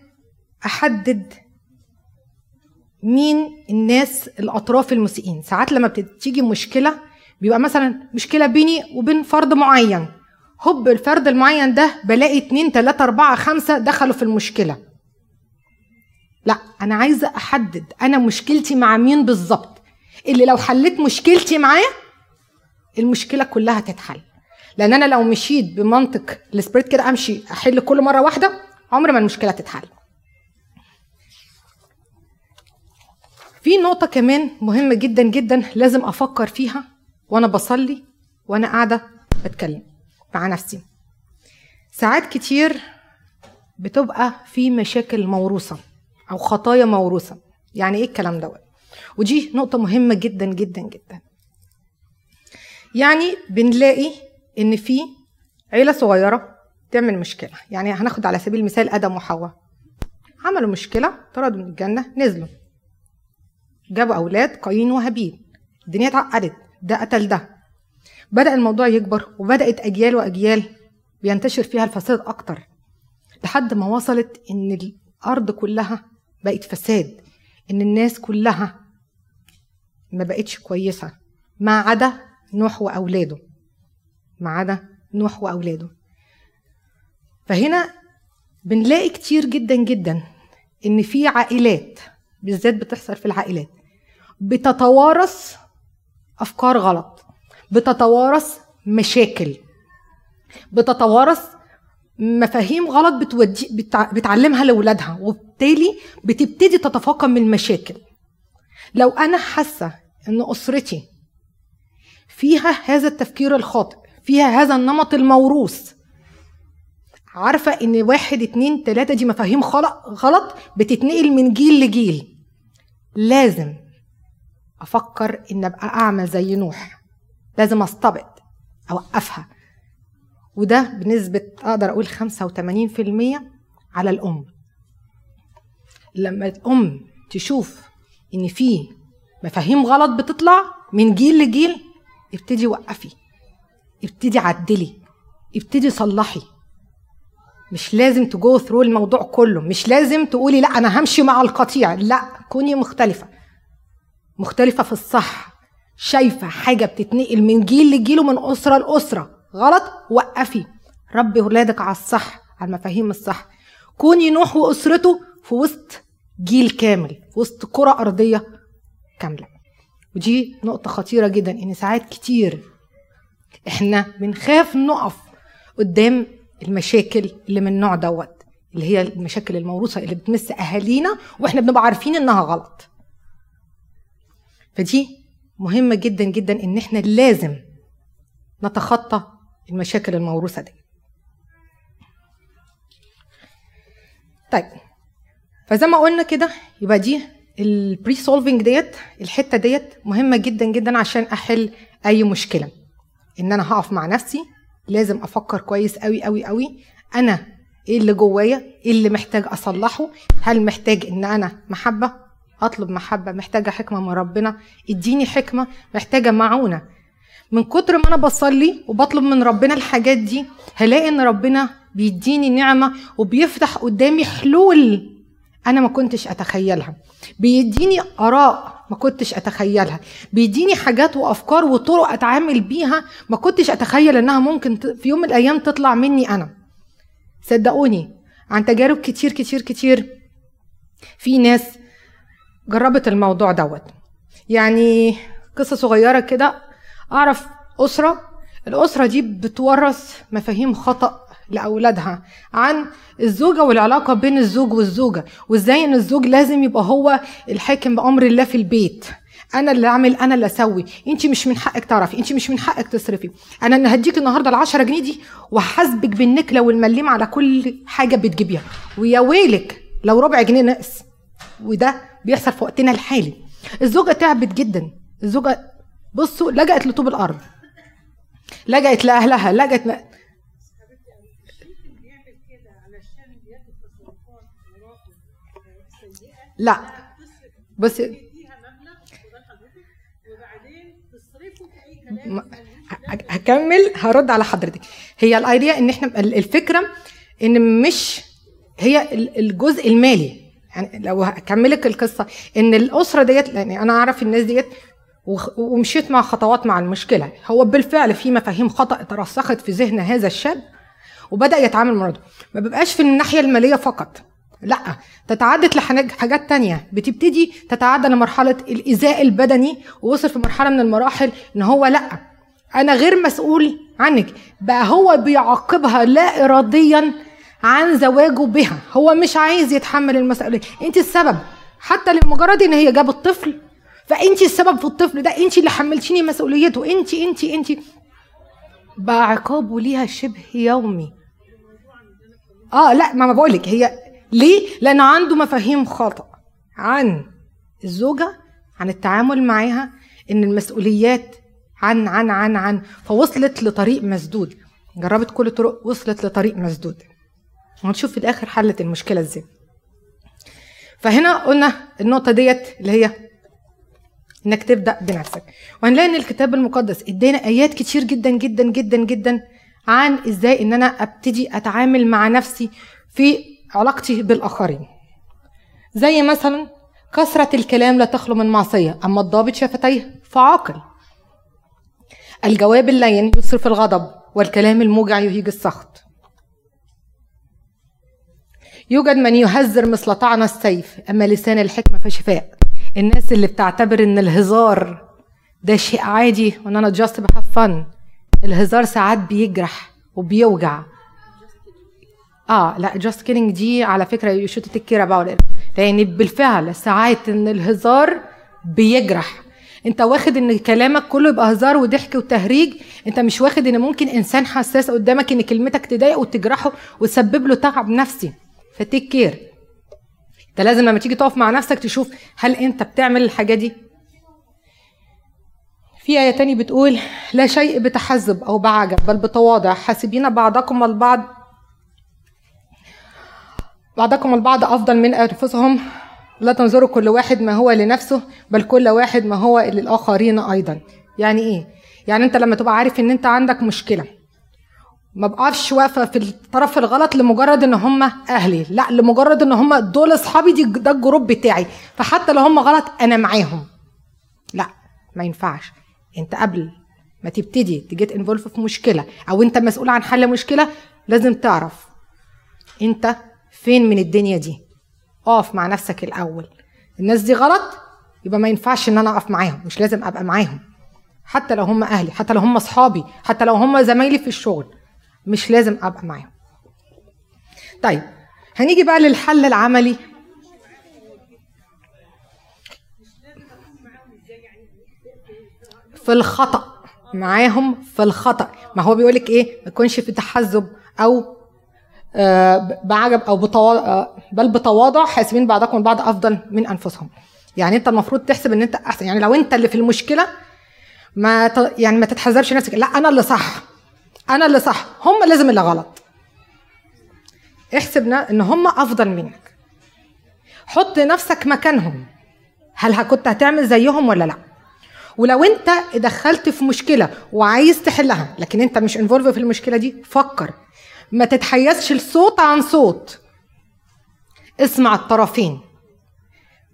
أحدد مين الناس الأطراف المسيئين. ساعات لما بتيجي مشكلة بيبقى مثلا مشكلة بيني وبين فرد معين. هوب الفرد المعين ده بلاقي اتنين تلاتة أربعة خمسة دخلوا في المشكلة. لا أنا عايزة أحدد أنا مشكلتي مع مين بالظبط. اللي لو حليت مشكلتي معاه المشكلة كلها تتحل. لأن أنا لو مشيت بمنطق السبريت كده أمشي أحل كل مرة واحدة عمر ما المشكلة تتحل. في نقطة كمان مهمة جدا جدا لازم أفكر فيها وأنا بصلي وأنا قاعدة بتكلم مع نفسي. ساعات كتير بتبقى في مشاكل موروثة أو خطايا موروثة. يعني إيه الكلام دوت؟ ودي نقطة مهمة جدا جدا جدا. يعني بنلاقي إن في عيلة صغيرة تعمل مشكلة. يعني هناخد على سبيل المثال آدم وحواء. عملوا مشكلة طردوا من الجنة نزلوا. جابوا أولاد قايين وهابيل الدنيا اتعقدت. ده قتل ده. بدأ الموضوع يكبر وبدأت أجيال وأجيال بينتشر فيها الفساد أكتر. لحد ما وصلت إن الأرض كلها بقت فساد. إن الناس كلها ما بقتش كويسة. ما عدا نوح وأولاده. ما عدا نوح وأولاده. فهنا بنلاقي كتير جدا جدا إن في عائلات بالذات بتحصل في العائلات بتتوارث أفكار غلط بتتوارث مشاكل بتتوارث مفاهيم غلط بتودي بتع... بتعلمها لأولادها وبالتالي بتبتدي تتفاقم المشاكل. لو أنا حاسة إن أسرتي فيها هذا التفكير الخاطئ فيها هذا النمط الموروث. عارفة إن واحد اتنين تلاتة دي مفاهيم غلط؟ بتتنقل من جيل لجيل. لازم أفكر إن أبقى اعمى زي نوح. لازم استبط اوقفها وده بنسبة أقدر أقول 85% على الأم. لما الأم تشوف إن في مفاهيم غلط بتطلع من جيل لجيل ابتدي وقفي ابتدي عدلي ابتدي صلحي. مش لازم تجو ثرو الموضوع كله مش لازم تقولي لا أنا همشي مع القطيع لا كوني مختلفة. مختلفة في الصح شايفة حاجة بتتنقل من جيل لجيل ومن أسرة لأسرة. غلط؟ وقفي. ربي ولادك على الصح على المفاهيم الصح. كوني نوح وأسرته في وسط جيل كامل في وسط كره أرضية كاملة. ودي نقطة خطيرة جدا إن ساعات كتير إحنا بنخاف نقف قدام المشاكل اللي من النوع دوت اللي هي المشاكل الموروثة اللي بتمس أهالينا وإحنا بنبقى عارفين إنها غلط. فدي مهمة جدا جدا إن إحنا لازم نتخطى المشاكل الموروثة دي. طيب فزي ما قلنا كده يبقى دي البري سولفنج ديت الحتة ديت مهمة جدا جدا عشان أحل أي مشكلة. إن أنا هقف مع نفسي لازم أفكر كويس قوي قوي قوي أنا إيه اللي جوايا؟ إيه اللي محتاج أصلحه؟ هل محتاج إن أنا محبة؟ أطلب محبة محتاجة حكمة من ربنا؟ إديني حكمة محتاجة معونة. من كتر ما أنا بصلي وبطلب من ربنا الحاجات دي هلاقي إن ربنا بيديني نعمة وبيفتح قدامي حلول أنا ما كنتش أتخيلها. بيديني آراء ما كنتش أتخيلها. بيديني حاجات وأفكار وطرق أتعامل بيها ما كنتش أتخيل إنها ممكن في يوم من الأيام تطلع مني أنا. صدقوني عن تجارب كتير كتير كتير في ناس جربت الموضوع دوت. يعني قصة صغيرة كده أعرف أسرة الأسرة دي بتورث مفاهيم خطأ لأولادها عن الزوجة والعلاقة بين الزوج والزوجة وإزاي إن الزوج لازم يبقى هو الحاكم بأمر الله في البيت. أنا اللي أعمل أنا اللي أسوي. أنت مش من حقك تعرفي أنت مش من حقك تصرفي. أنا اللي هديك النهارده ال 10 جنيه دي وهحاسبك بالنكلة والمليم على كل حاجة بتجيبيها. ويا ويلك لو ربع جنيه نقص وده بيحصل في وقتنا الحالي. الزوجة تعبت جدا. الزوجة بصوا لجأت لطوب الأرض. لجأت لأهلها لجأت لا. بصي هكمل هرد على حضرتك. هي الايديا إن إحنا الفكرة إن مش هي الجزء المالي. يعني لو هكملك القصة إن الأسرة ديت يعني أنا أعرف الناس ديت ومشيت مع خطوات مع المشكلة. هو بالفعل في مفاهيم خطأ ترسخت في ذهن هذا الشاب وبدأ يتعامل مع ما بيبقاش في الناحية المالية فقط. لا تتعدت لحاجات تانية. بتبتدي تتعدى لمرحلة الإيذاء البدني ووصل في مرحلة من المراحل إن هو لا أنا غير مسؤول عنك. بقى هو بيعاقبها لا إراديا عن زواجه بها. هو مش عايز يتحمل المسؤولية. أنت السبب. حتى لمجرد إن هي جابت طفل فأنت السبب في الطفل ده. أنت اللي حملتيني مسؤوليته. أنت أنت أنت. بقى عقابه ليها شبه يومي. آه لا ما بقولك هي ليه؟ لأنه عنده مفاهيم خاطئة عن الزوجة عن التعامل معاها إن المسؤوليات عن عن عن عن فوصلت لطريق مسدود. جربت كل الطرق وصلت لطريق مسدود. ونشوف في الآخر حلت المشكلة إزاي. فهنا قلنا النقطة ديت اللي هي إنك تبدأ بنفسك. وهنلاقي إن الكتاب المقدس إدانا آيات كتير جدا جدا جدا جدا عن إزاي إن أنا أبتدي أتعامل مع نفسي في علاقتي بالآخرين. زي مثلا كثرة الكلام لا تخلو من معصية أما الضابط شفتيه فعاقل. الجواب اللين يصرف الغضب والكلام الموجع يهيج السخط. يوجد من يهذر مثل طعن السيف أما لسان الحكمة فشفاء. الناس اللي بتعتبر إن الهزار ده شيء عادي وإن أنا just بـ have fun الهزار ساعات بيجرح وبيوجع. آه لا just kidding دي على فكرة you should take care about لأن بالفعل ساعات إن الهزار بيجرح. أنت واخد إن كلامك كله يبقى هزار وضحك وتهريج. أنت مش واخد إن ممكن إنسان حساس قدامك إن كلمتك تضايقه وتجرحه وتسبب له تعب نفسي. فتيك كير. أنت لازم لما تيجي تقف مع نفسك تشوف هل أنت بتعمل الحاجة دي. في آية تاني بتقول لا شيء بتحزب أو بعجب بل بتواضع. حاسبين بعضكم البعض بعضكم البعض أفضل من أنفسهم. لا تنظروا كل واحد ما هو لنفسه بل كل واحد ما هو للآخرين أيضا. يعني إيه؟ يعني أنت لما تبقى عارف إن أنت عندك مشكلة ما بقفش واقفة في الطرف الغلط لمجرد إن هم أهلي. لا لمجرد إن هم دول أصحابي دي ده الجروب بتاعي. فحتى لو هم غلط أنا معاهم. لا ما ينفعش. أنت قبل ما تبتدي تجيت انفولف في مشكلة أو أنت مسؤول عن حل مشكلة لازم تعرف أنت فين من الدنيا دي؟ اقف مع نفسك الأول. الناس دي غلط يبقى ما ينفعش إن أنا أقف معاهم مش لازم أبقى معاهم. حتى لو هم أهلي حتى لو هم أصحابي حتى لو هم زمايلي في الشغل مش لازم أبقى معاهم. طيب هنيجي بقى للحل العملي. في الخطأ معاهم في الخطأ. ما هو بيقولك إيه؟ ما يكونش في تحزب أو بعجب أو بتواضع آه بل بتواضع حاسبين بعضكم البعض أفضل من أنفسهم. يعني أنت المفروض تحسب إن أنت أحسن. يعني لو أنت اللي في المشكلة ما ت... يعني ما تتحذرش نفسك. لا أنا اللي صح. أنا اللي صح. هم لازم اللي غلط. احسب إن هم أفضل منك. حط نفسك مكانهم. هل كنت هتعمل زيهم ولا لا؟ ولو أنت دخلت في مشكلة وعايز تحلها لكن أنت مش انفولف في المشكلة دي فكر. ما تتحيزش الصوت عن صوت. اسمع الطرفين.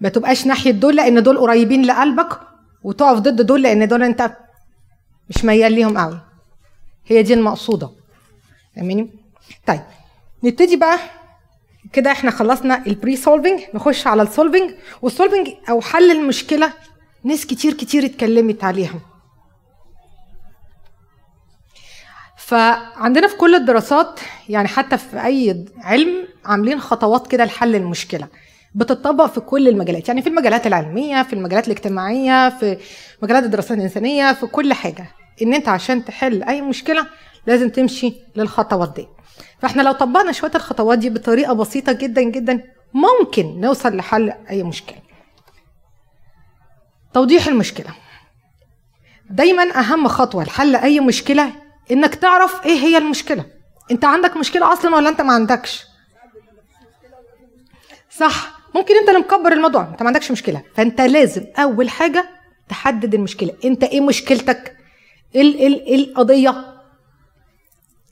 ما تبقاش ناحية دول لأن دول قريبين لقلبك وتقف ضد دول لأن دول أنت مش ميال ليهم قوي هي دي المقصودة. فاهمين طيب نبتدي بقى. كده إحنا خلصنا ال pre solving نخش على ال solving وال solving أو حل المشكلة ناس كتير كتير اتكلمت عليها. فعندنا في كل الدراسات يعني حتى في أي علم عاملين خطوات كده لحل المشكلة. بتطبق في كل المجالات يعني في المجالات العلمية في المجالات الاجتماعية في مجالات الدراسات الإنسانية في كل حاجة. إن أنت عشان تحل أي مشكلة لازم تمشي للخطوات دي. فإحنا لو طبقنا شوية الخطوات دي بطريقة بسيطة جدا جدا ممكن نوصل لحل أي مشكلة. توضيح المشكلة. دايما أهم خطوة لحل أي مشكلة إنك تعرف إيه هي المشكلة. أنت عندك مشكلة أصلا ولا أنت ما عندكش؟ صح. ممكن أنت اللي مكبر الموضوع. أنت ما عندكش مشكلة. فأنت لازم أول حاجة تحدد المشكلة. أنت إيه مشكلتك؟ إيه إيه القضية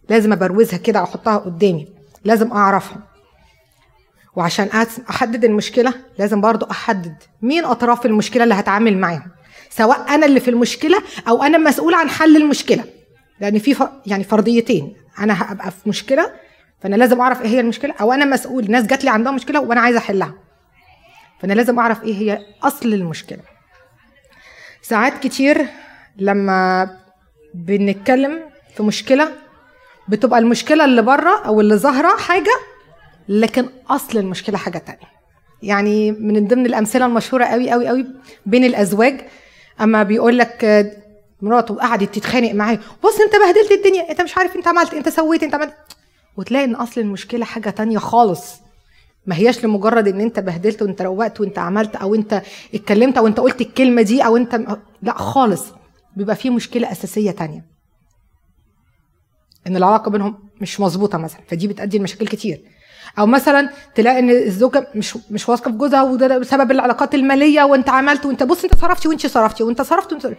لازم أبروزها كده واحطها قدامي. لازم أعرفها. وعشان أحدد المشكلة لازم برضو أحدد مين أطراف المشكلة اللي هتعامل معاهم سواء أنا اللي في المشكلة أو أنا مسؤول عن حل المشكلة. لأن في. يعني فرضيتين. أنا هبقى في مشكلة فأنا لازم أعرف إيه هي المشكلة أو أنا مسؤول ناس جات لي عندها مشكلة وأنا عايزه أحلها. فأنا لازم أعرف إيه هي أصل المشكلة. ساعات كتير لما بنتكلم في مشكلة بتبقى المشكلة اللي بره أو اللي ظاهرة حاجة لكن أصل المشكلة حاجة تانية. يعني من ضمن الأمثلة المشهورة قوي قوي قوي بين الأزواج أما بيقول لك مراته قعدت تتخانق معاه. بص انت بهدلت الدنيا. انت مش عارف انت عملت انت سويت انت عملت. وتلاقي ان اصل المشكلة حاجة تانية خالص. ما هياش لمجرد ان انت بهدلت وانت روقت وانت عملت أو انت اتكلمت أو انت قلت الكلمة دي أو انت لا خالص. بيبقى في مشكلة أساسية تانية. إن العلاقة بينهم مش مظبوطة مثلا. فدي بتؤدي لمشاكل كتير. أو مثلا تلاقي إن الزوجة مش مش واثقة في جوزها وده بسبب العلاقات المالية وانت عملت وانت بص انت صرفتي وانت صرفتي وانت صرفت وانت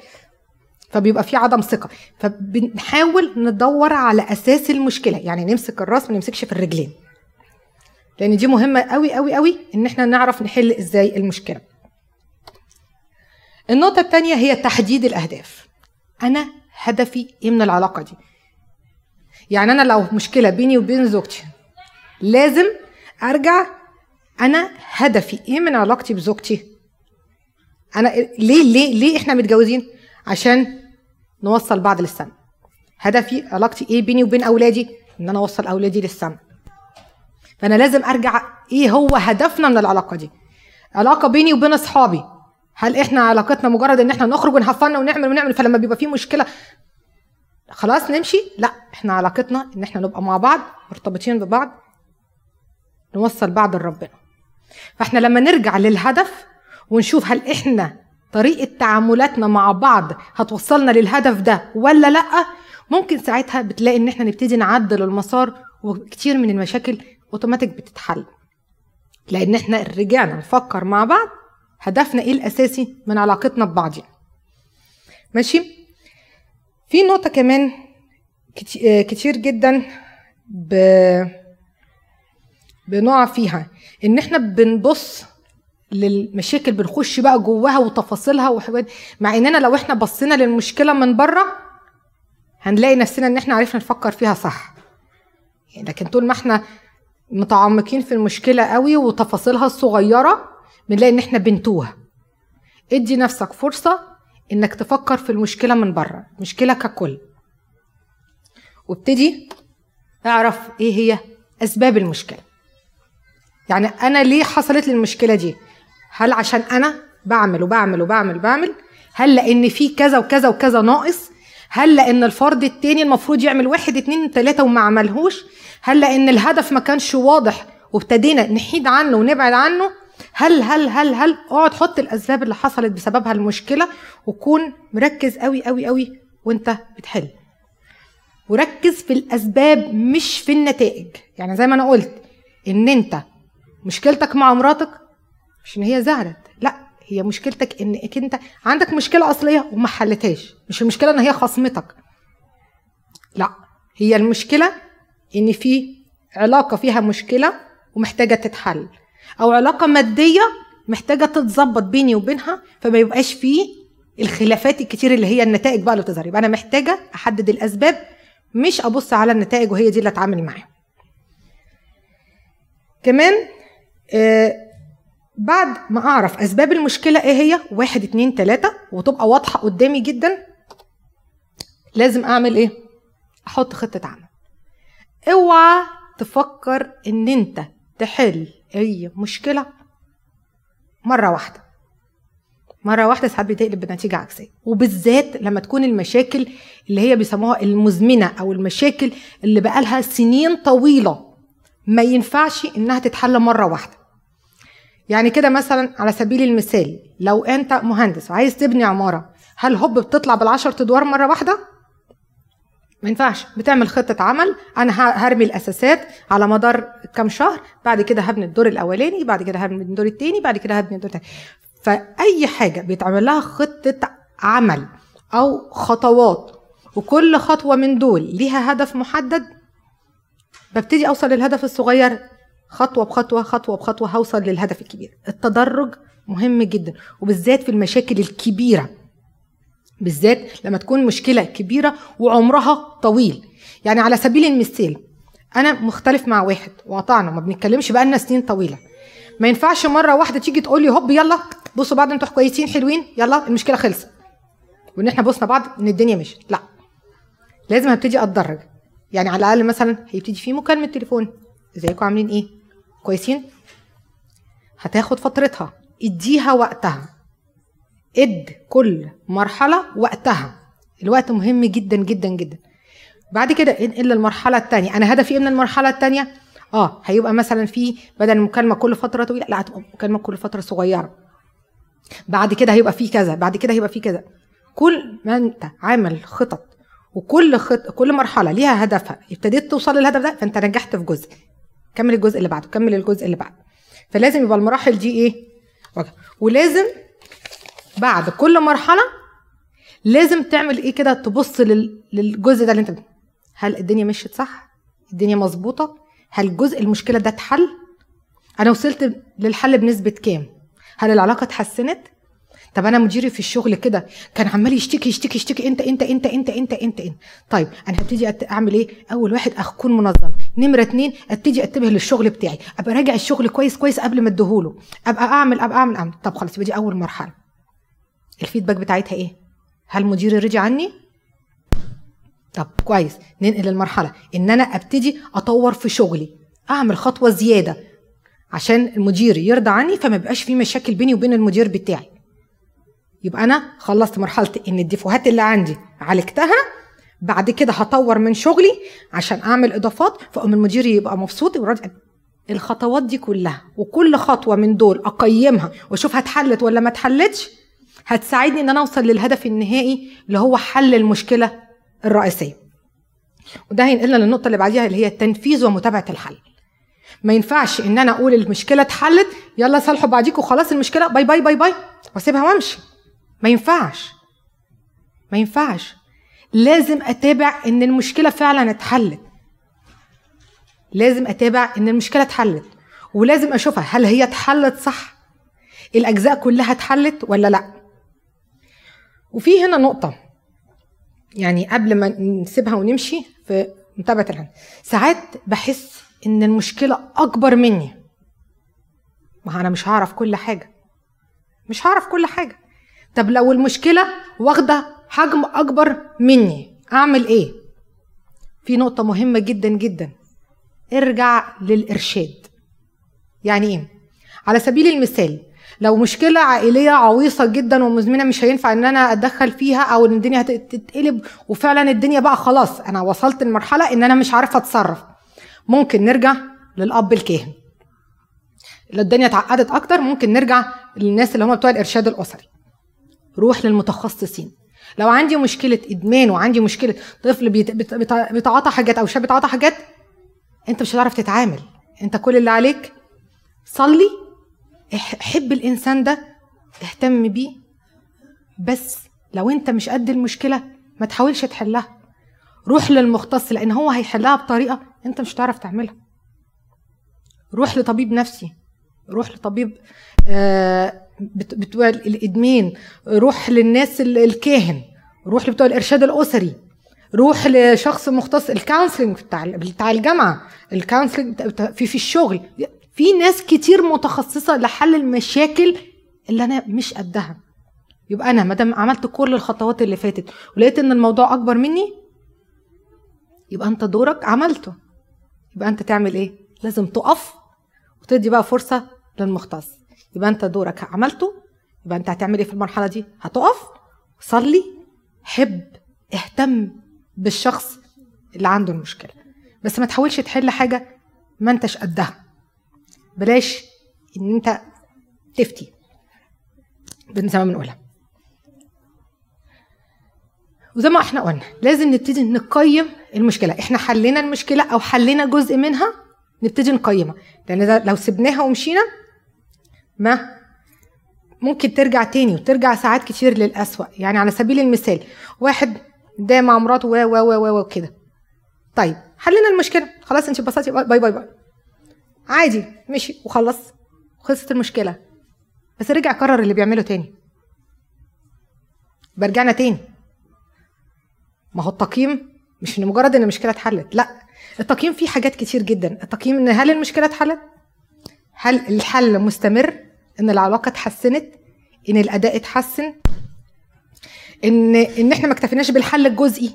فبيبقى في عدم ثقة. فبنحاول ندور على أساس المشكلة. يعني نمسك الراس ما نمسكش في الرجلين. لأن دي مهمة قوي قوي قوي إن إحنا نعرف نحل إزاي المشكلة. النقطة الثانية هي تحديد الأهداف. أنا هدفي إيه من العلاقة دي؟ يعني أنا لو مشكلة بيني وبين زوجتي لازم أرجع أنا هدفي إيه من علاقتي بزوجتي؟ أنا ليه ليه ليه إحنا متجوزين؟ عشان نوصل بعض للسما هدفي علاقتي إيه بيني وبين أولادي؟ إن أنا أوصل أولادي للسما فأنا لازم أرجع إيه هو هدفنا من العلاقة دي. علاقة بيني وبين أصحابي. هل إحنا علاقتنا مجرد إن إحنا نخرج ونهفن ونعمل ونعمل فلما بيبقى في مشكلة خلاص نمشي؟ لا إحنا علاقتنا إن إحنا نبقى مع بعض مرتبطين ببعض نوصل بعض لربنا. فإحنا لما نرجع للهدف ونشوف هل إحنا طريقة تعاملاتنا مع بعض هتوصلنا للهدف ده ولا لأ؟ ممكن ساعتها بتلاقي إن إحنا نبتدي نعدل المسار وكتير من المشاكل اوتوماتيك بتتحل. لأن إحنا رجعنا نفكر مع بعض هدفنا إيه الأساسي من علاقتنا ببعض ماشي؟ في نقطة كمان كتير جدا ب... بنقع فيها. إن إحنا بنبص للمشاكل بنخش بقى جواها وتفاصيلها وحاجات مع إننا لو إحنا بصينا للمشكلة من بره هنلاقي نفسنا إن إحنا عرفنا نفكر فيها صح. يعني لكن طول ما إحنا متعمقين في المشكلة قوي وتفاصيلها الصغيرة بنلاقي إن إحنا بنتوه. ادي نفسك فرصة إنك تفكر في المشكلة من بره المشكلة ككل. وابتدي اعرف إيه هي أسباب المشكلة. يعني أنا ليه حصلت لي المشكلة دي؟ هل عشان أنا بعمل وبعمل وبعمل وبعمل؟ هل لأن في كذا وكذا وكذا ناقص؟ هل لأن الفرد التاني المفروض يعمل واحد اتنين تلاتة وما عملهوش؟ هل لأن الهدف ما كانش واضح وابتدينا نحيد عنه ونبعد عنه؟ هل هل هل هل؟ اقعد حط الأسباب اللي حصلت بسببها المشكلة وكون مركز قوي قوي قوي وانت بتحل. وركز في الأسباب مش في النتائج. يعني زي ما أنا قلت إن أنت مشكلتك مع مراتك مش ان هي زعلت. لا هي مشكلتك إنك أنت عندك مشكلة أصلية وما حلتهاش. مش المشكلة إن هي خصمتك. لا هي المشكلة إن في علاقة فيها مشكلة ومحتاجة تتحل أو علاقة مادية محتاجة تتظبط بيني وبينها فما يبقاش فيه الخلافات الكتير اللي هي النتائج بقى اللي بتظهر. يبقى أنا محتاجة أحدد الأسباب مش أبص على النتائج وهي دي اللي أتعامل معاها. كمان آه بعد ما أعرف أسباب المشكلة إيه هي؟ واحد اتنين تلاتة وتبقى واضحة قدامي جدا. لازم أعمل إيه؟ أحط خطة عمل. اوعى تفكر إن أنت تحل أي مشكلة مرة واحدة. مرة واحدة ساعات بتقلب بنتيجة عكسية. وبالذات لما تكون المشاكل اللي هي بيسموها المزمنة أو المشاكل اللي بقالها سنين طويلة ما ينفعش إنها تتحل مرة واحدة. يعني كده مثلا على سبيل المثال لو أنت مهندس وعايز تبني عمارة هل هوب بتطلع بالعشر أدوار مرة واحدة؟ ما ينفعش بتعمل خطة عمل أنا هرمي الأساسات على مدار كام شهر بعد كده هبني الدور الأولاني بعد كده هبني الدور الثاني بعد كده هبني الدور الثاني فأي حاجة بيتعمل لها خطة عمل أو خطوات وكل خطوة من دول ليها هدف محدد ببتدي أوصل للهدف الصغير خطوة بخطوة خطوة بخطوة هوصل للهدف الكبير. التدرج مهم جدا وبالذات في المشاكل الكبيرة. بالذات لما تكون مشكلة كبيرة وعمرها طويل. يعني على سبيل المثال أنا مختلف مع واحد وقطعنا ما بنتكلمش بقالنا سنين طويلة. ما ينفعش مرة واحدة تيجي تقول لي هوب يلا بصوا بعض أنتوا كويسين حلوين يلا المشكلة خلصت. وإن إحنا بصنا بعض إن الدنيا مشيت. لا. لازم ابتدي أتدرج. يعني على الأقل مثلا هيبتدي في مكالمة تليفون. إزيكم؟ عاملين إيه؟ كويسين؟ هتاخد فترتها. اديها وقتها. اد كل مرحلة وقتها. الوقت مهم جدا جدا جدا. بعد كده انقل للمرحله الثانية أنا هدفي إيه من المرحلة الثانية آه هيبقى مثلا في بدل المكالمه كل فترة طويلة لا هتبقى مكالمة كل فترة صغيرة. بعد كده هيبقى في كذا بعد كده هيبقى في كذا. كل ما أنت عامل خطط وكل خط كل مرحلة ليها هدفها ابتديت توصل للهدف ده فأنت نجحت في جزء. كمل الجزء اللي بعده كمل الجزء اللي بعده. فلازم يبقى المراحل دي إيه؟ ولازم بعد كل مرحلة لازم تعمل إيه كده؟ تبص للجزء ده اللي أنت هل الدنيا مشيت صح؟ الدنيا مظبوطة؟ هل جزء المشكلة ده اتحل؟ أنا وصلت للحل بنسبة كام؟ هل العلاقة اتحسنت؟ طب أنا مديري في الشغل كده كان عمال يشتكي يشتكي يشتكي إنت إنت إنت إنت إنت إنت إنت. طيب أنا هبتدي أعمل إيه؟ أول واحد أكون منظم. نمرة اتنين أبتدي انتبه للشغل بتاعي. أبقى راجع الشغل كويس كويس قبل ما اديهوله. أبقى أعمل أبقى أعمل أعمل. طب خلاص يبقى دي أول مرحلة. الفيدباك بتاعتها إيه؟ هل مديري رضي عني؟ طب كويس. ننقل المرحله إن أنا أبتدي أطور في شغلي. أعمل خطوة زيادة عشان المدير يرضى عني فما يبقاش في مشاكل بيني وبين المدير بتاعي. يبقى أنا خلصت مرحلة إن الديفوهات اللي عندي عالجتها بعد كده هطور من شغلي عشان أعمل إضافات فأقوم المدير يبقى مبسوط الخطوات دي كلها وكل خطوة من دول أقيمها وأشوف اتحلت ولا ما اتحلتش هتساعدني إن أنا أوصل للهدف النهائي اللي هو حل المشكلة الرئيسية. وده هينقلنا للنقطة اللي بعديها اللي هي التنفيذ ومتابعة الحل. ما ينفعش إن أنا أقول المشكلة اتحلت يلا صالحوا بعضيكم خلاص المشكلة bye bye bye bye وأسيبها وأمشي. ما ينفعش. ما ينفعش. لازم أتابع إن المشكلة فعلا اتحلت. لازم أتابع إن المشكلة اتحلت. ولازم أشوفها هل هي اتحلت صح؟ الأجزاء كلها اتحلت ولا لأ؟ وفي هنا نقطة. يعني قبل ما نسيبها ونمشي في متابعة الحل ساعات بحس إن المشكلة أكبر مني. ما أنا مش هعرف كل حاجة. مش هعرف كل حاجة. طب لو المشكلة واخدة حجم أكبر مني أعمل إيه؟ في نقطة مهمة جدا جدا. ارجع للإرشاد. يعني إيه؟ على سبيل المثال لو مشكلة عائلية عويصة جدا ومزمنة مش هينفع إن أنا اتدخل فيها أو إن الدنيا هتتقلب وفعلا الدنيا بقى خلاص أنا وصلت لمرحلة إن أنا مش عارفة أتصرف. ممكن نرجع للأب الكاهن. لو الدنيا اتعقدت أكتر ممكن نرجع للناس اللي هم بتوع الإرشاد الأسري. روح للمتخصصين. لو عندي مشكلة إدمان وعندي مشكلة طفل بيتعاطى حاجات أو شاب بيتعاطى حاجات أنت مش هتعرف تتعامل. أنت كل اللي عليك صلي حب الإنسان ده اهتم بيه. بس لو أنت مش قد المشكلة ما تحاولش تحلها. روح للمختص لأن هو هيحلها بطريقة أنت مش هتعرف تعملها. روح لطبيب نفسي. روح لطبيب آه بتوع الادمان روح للناس الكاهن روح لبتوع الإرشاد الأسري روح لشخص مختص ال counseling بتاع بتاع الجامعة ال counseling في في الشغل. في ناس كتير متخصصة لحل المشاكل اللي أنا مش قدها. يبقى أنا ما دام عملت كل الخطوات اللي فاتت ولقيت إن الموضوع أكبر مني يبقى أنت دورك عملته. يبقى أنت تعمل إيه؟ لازم تقف وتدي بقى فرصة للمختص. يبقى انت دورك عملته يبقى انت هتعمل إيه في المرحلة دي؟ هتقف صلي حب اهتم بالشخص اللي عنده المشكلة. بس ما تحاولش تحل حاجة ما انتش قدها. بلاش ان انت تفتي. زي ما بنقولها. وزي ما إحنا قلنا لازم نبتدي نقيم المشكلة. إحنا حلينا المشكلة أو حلينا جزء منها نبتدي نقيمها. لأن لو سبناها ومشينا ما ممكن ترجع تاني وترجع ساعات كتير للأسوأ. يعني على سبيل المثال واحد ده مع مراته و و و و كده طيب حلينا المشكلة. خلاص انت اتبسطتي. bye bye bye. عادي مشي وخلص. خلصت المشكلة. بس رجع كرر اللي بيعمله تاني. برجعنا تاني. ما هو التقييم مش لمجرد إن المشكلة اتحلت. لا التقييم فيه حاجات كتير جدا. التقييم إن هل المشكلة اتحلت؟ هل الحل مستمر؟ إن العلاقة اتحسنت إن الأداء اتحسن إن إن إحنا ما اكتفيناش بالحل الجزئي.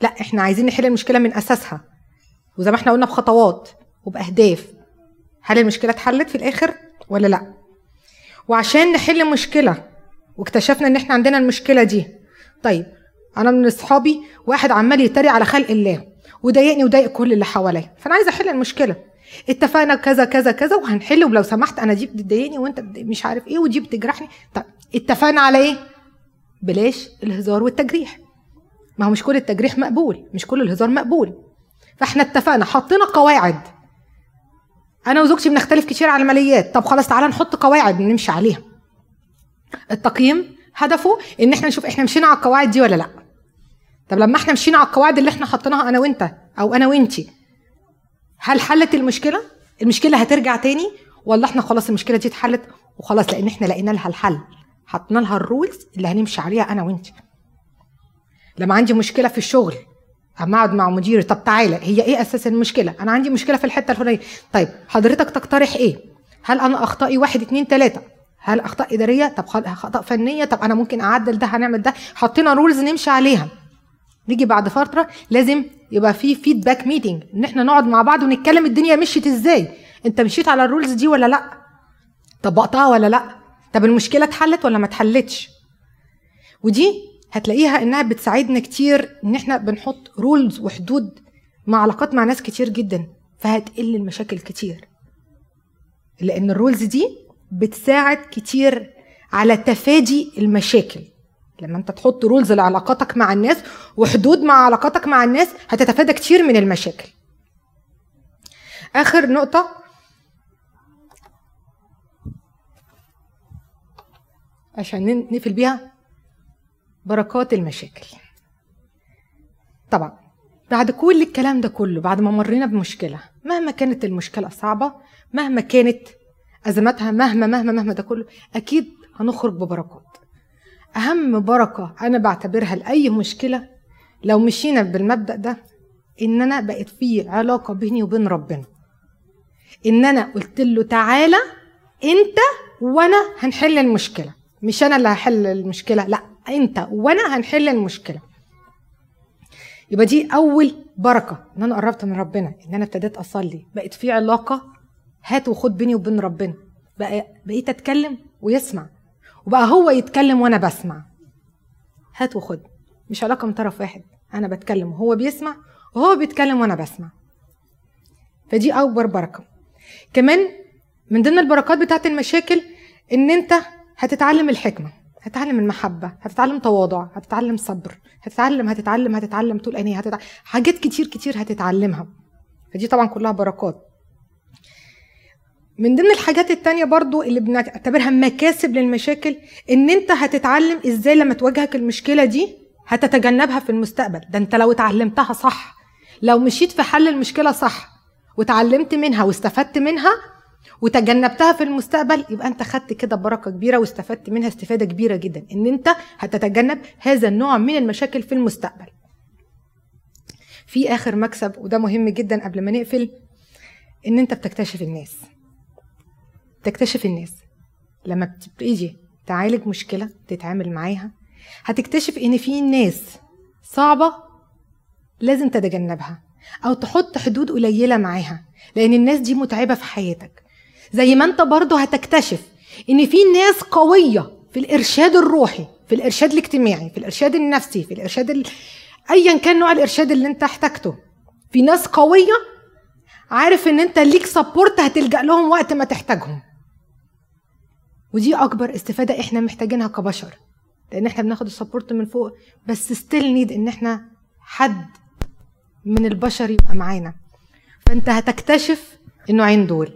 لا إحنا عايزين نحل المشكلة من أساسها. وزي ما إحنا قلنا بخطوات وبأهداف. هل المشكلة اتحلت في الآخر ولا لا؟ وعشان نحل مشكلة واكتشفنا إن إحنا عندنا المشكلة دي طيب أنا من أصحابي واحد عمال يتريق على خلق الله وضايقني وضايق كل اللي حواليا فأنا عايزه أحل المشكلة. اتفقنا كذا كذا كذا وهنحل ولو سمحت أنا دي بتضايقني وأنت مش عارف إيه ودي بتجرحني طب اتفقنا على إيه؟ بلاش الهزار والتجريح. ما هو مش كل التجريح مقبول مش كل الهزار مقبول. فإحنا اتفقنا حطينا قواعد. أنا وزوجتي بنختلف كتير على الماليات. طب خلاص تعالى نحط قواعد نمشي عليها. التقييم هدفه إن إحنا نشوف إحنا مشينا على القواعد دي ولا لأ. طب لما إحنا مشينا على القواعد اللي إحنا حطيناها أنا وأنت أو أنا وأنتي هل حلت المشكلة؟ المشكلة هترجع تاني؟ ولا إحنا خلاص المشكلة دي اتحلت وخلاص لأن إحنا لقينا لها الحل. حطينا لها ال rules اللي هنمشي عليها أنا وأنت. لما عندي مشكلة في الشغل أما أقعد مع مديري طب تعالى هي إيه أساس المشكلة؟ أنا عندي مشكلة في الحتة الفلانية. طيب حضرتك تقترح إيه؟ هل أنا اخطائي واحد اتنين تلاتة؟ هل اخطاء إدارية؟ طب خطأ فنية؟ طب أنا ممكن أعدل ده هنعمل ده؟ حطينا rules نمشي عليها. نيجي بعد فترة لازم يبقى في feedback meeting إن إحنا نقعد مع بعض ونتكلم الدنيا مشيت إزاي. أنت مشيت على ال rules دي ولا لأ؟ طبقتها ولا لأ؟ طب المشكلة اتحلت ولا ما اتحلتش؟ ودي هتلاقيها إنها بتساعدنا كتير إن إحنا بنحط rules وحدود مع علاقات مع ناس كتير جدا فهتقل المشاكل كتير. لأن ال rules دي بتساعد كتير على تفادي المشاكل. لما انت تحط رولز لعلاقاتك مع الناس وحدود مع علاقاتك مع الناس هتتفادى كتير من المشاكل. آخر نقطة. عشان نقفل بيها. بركات المشاكل. طبعا بعد كل الكلام ده كله بعد ما مرينا بمشكلة مهما كانت المشكلة صعبة مهما كانت أزماتها مهما مهما مهما ده كله أكيد هنخرج ببركات. أهم بركة أنا بعتبرها لأي مشكلة لو مشينا بالمبدأ ده إن أنا بقت في علاقة بيني وبين ربنا. إن أنا قلت له تعالى أنت وأنا هنحل المشكلة. مش أنا اللي هحل المشكلة لأ أنت وأنا هنحل المشكلة. يبقى دي أول بركة إن أنا قربت من ربنا إن أنا ابتديت أصلي. بقت في علاقة هات وخد بيني وبين ربنا. بقى بقيت أتكلم ويسمع. وبقى هو يتكلم وأنا بسمع. هات وخد. مش علاقة من طرف واحد. أنا بتكلم وهو بيسمع وهو بيتكلم وأنا بسمع. فدي أكبر بركة. كمان من ضمن البركات بتاعت المشاكل إن أنت هتتعلم الحكمة. هتتعلم المحبة. هتتعلم تواضع. هتتعلم صبر. هتتعلم هتتعلم هتتعلم طول عينيه هتتعلم حاجات كتير كتير هتتعلمها. فدي طبعا كلها بركات. من ضمن الحاجات التانية برضو اللي بنعتبرها مكاسب للمشاكل إن أنت هتتعلم إزاي لما تواجهك المشكلة دي هتتجنبها في المستقبل. ده أنت لو اتعلمتها صح لو مشيت في حل المشكلة صح وتعلمت منها واستفدت منها وتجنبتها في المستقبل يبقى أنت خدت كده بركة كبيرة واستفدت منها استفادة كبيرة جدا إن أنت هتتجنب هذا النوع من المشاكل في المستقبل. في آخر مكسب وده مهم جدا قبل ما نقفل إن أنت بتكتشف الناس. تكتشف الناس. لما بتيجي تعالج مشكلة تتعامل معاها هتكتشف إن في ناس صعبة لازم تتجنبها أو تحط حدود قليلة معاها لأن الناس دي متعبة في حياتك. زي ما أنت برضه هتكتشف إن في ناس قوية في الإرشاد الروحي في الإرشاد الاجتماعي في الإرشاد النفسي في الإرشاد ال... ايا كان نوع الإرشاد اللي أنت احتاجته. في ناس قوية عارف إن أنت ليك support هتلجأ لهم وقت ما تحتاجهم. ودي أكبر استفادة إحنا محتاجينها كبشر لأن إحنا بناخد ال support من فوق بس still need إن إحنا حد من البشر يبقى معانا. فأنت هتكتشف النوعين دول.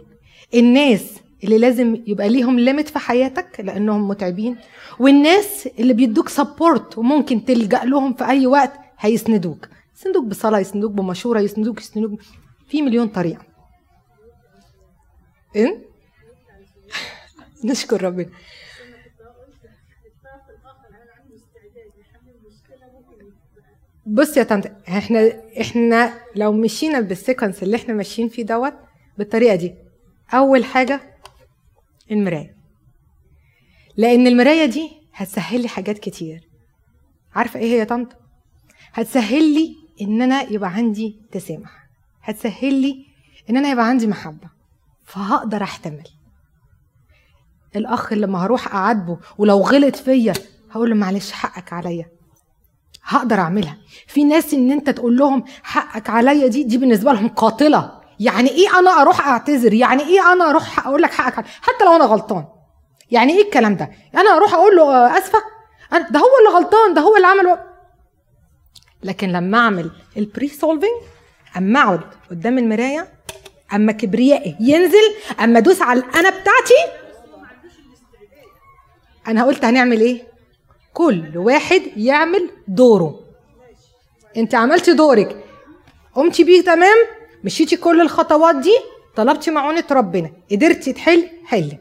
الناس اللي لازم يبقى ليهم limit في حياتك لأنهم متعبين والناس اللي بيدوك support وممكن تلجأ لهم في أي وقت هيسندوك. يسندوك بصلاة يسندوك بمشورة يسندوك يسندوك في مليون طريقة. إن؟ نشكر ربنا. بص يا طنط إحنا إحنا لو مشينا بال sequence اللي إحنا ماشيين فيه دوت بالطريقة دي أول حاجة المراية. لأن المراية دي هتسهل لي حاجات كتير. عارفة إيه هي يا طنط؟ هتسهل لي إن أنا يبقى عندي تسامح. هتسهل لي إن أنا يبقى عندي محبة. فهقدر أحتمل. الأخ اللي لما هروح أعاتبه ولو غلط فيا هقول له معلش حقك عليا. هقدر أعملها. في ناس إن أنت تقول لهم حقك عليا دي دي بالنسبة لهم قاتلة. يعني إيه أنا أروح أعتذر؟ يعني إيه أنا أروح أقول لك حقك عليا؟ حتى لو أنا غلطان. يعني إيه الكلام ده؟ أنا أروح أقول له آسفة. أنا ده هو اللي غلطان ده هو اللي عمل و... لكن لما أعمل البري سولفنج أما أقعد قدام المراية أما كبريائي ينزل أما أدوس على الأنا بتاعتي أنا قلت هنعمل إيه؟ كل واحد يعمل دوره. أنت عملتي دورك. قمتي بيه تمام؟ مشيتي كل الخطوات دي؟ طلبتي معونة ربنا. قدرتي تحل؟ حل.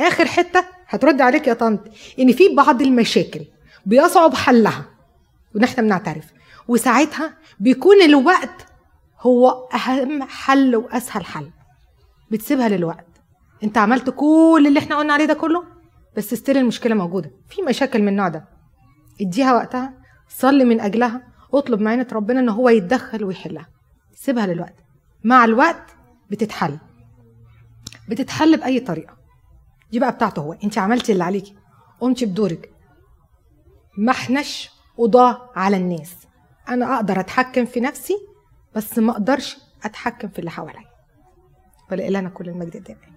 آخر حتة هترد عليك يا طنط إن في بعض المشاكل بيصعب حلها. ونحن بنعترف. وساعتها بيكون الوقت هو أهم حل وأسهل حل. بتسيبها للوقت. أنت عملت كل اللي إحنا قلنا عليه ده كله؟ بس ستيل المشكلة موجودة. في مشاكل من النوع ده. اديها وقتها صلي من أجلها اطلب معينه ربنا إن هو يتدخل ويحلها. سيبها للوقت. مع الوقت بتتحل. بتتحل بأي طريقة. دي بقى بتاعته هو. انت عملتي اللي عليكي. قمتي بدورك. ما احناش قضاة على الناس. أنا أقدر أتحكم في نفسي بس ما أقدرش أتحكم في اللي حواليا. فلإلهنا كل المجد الدائم.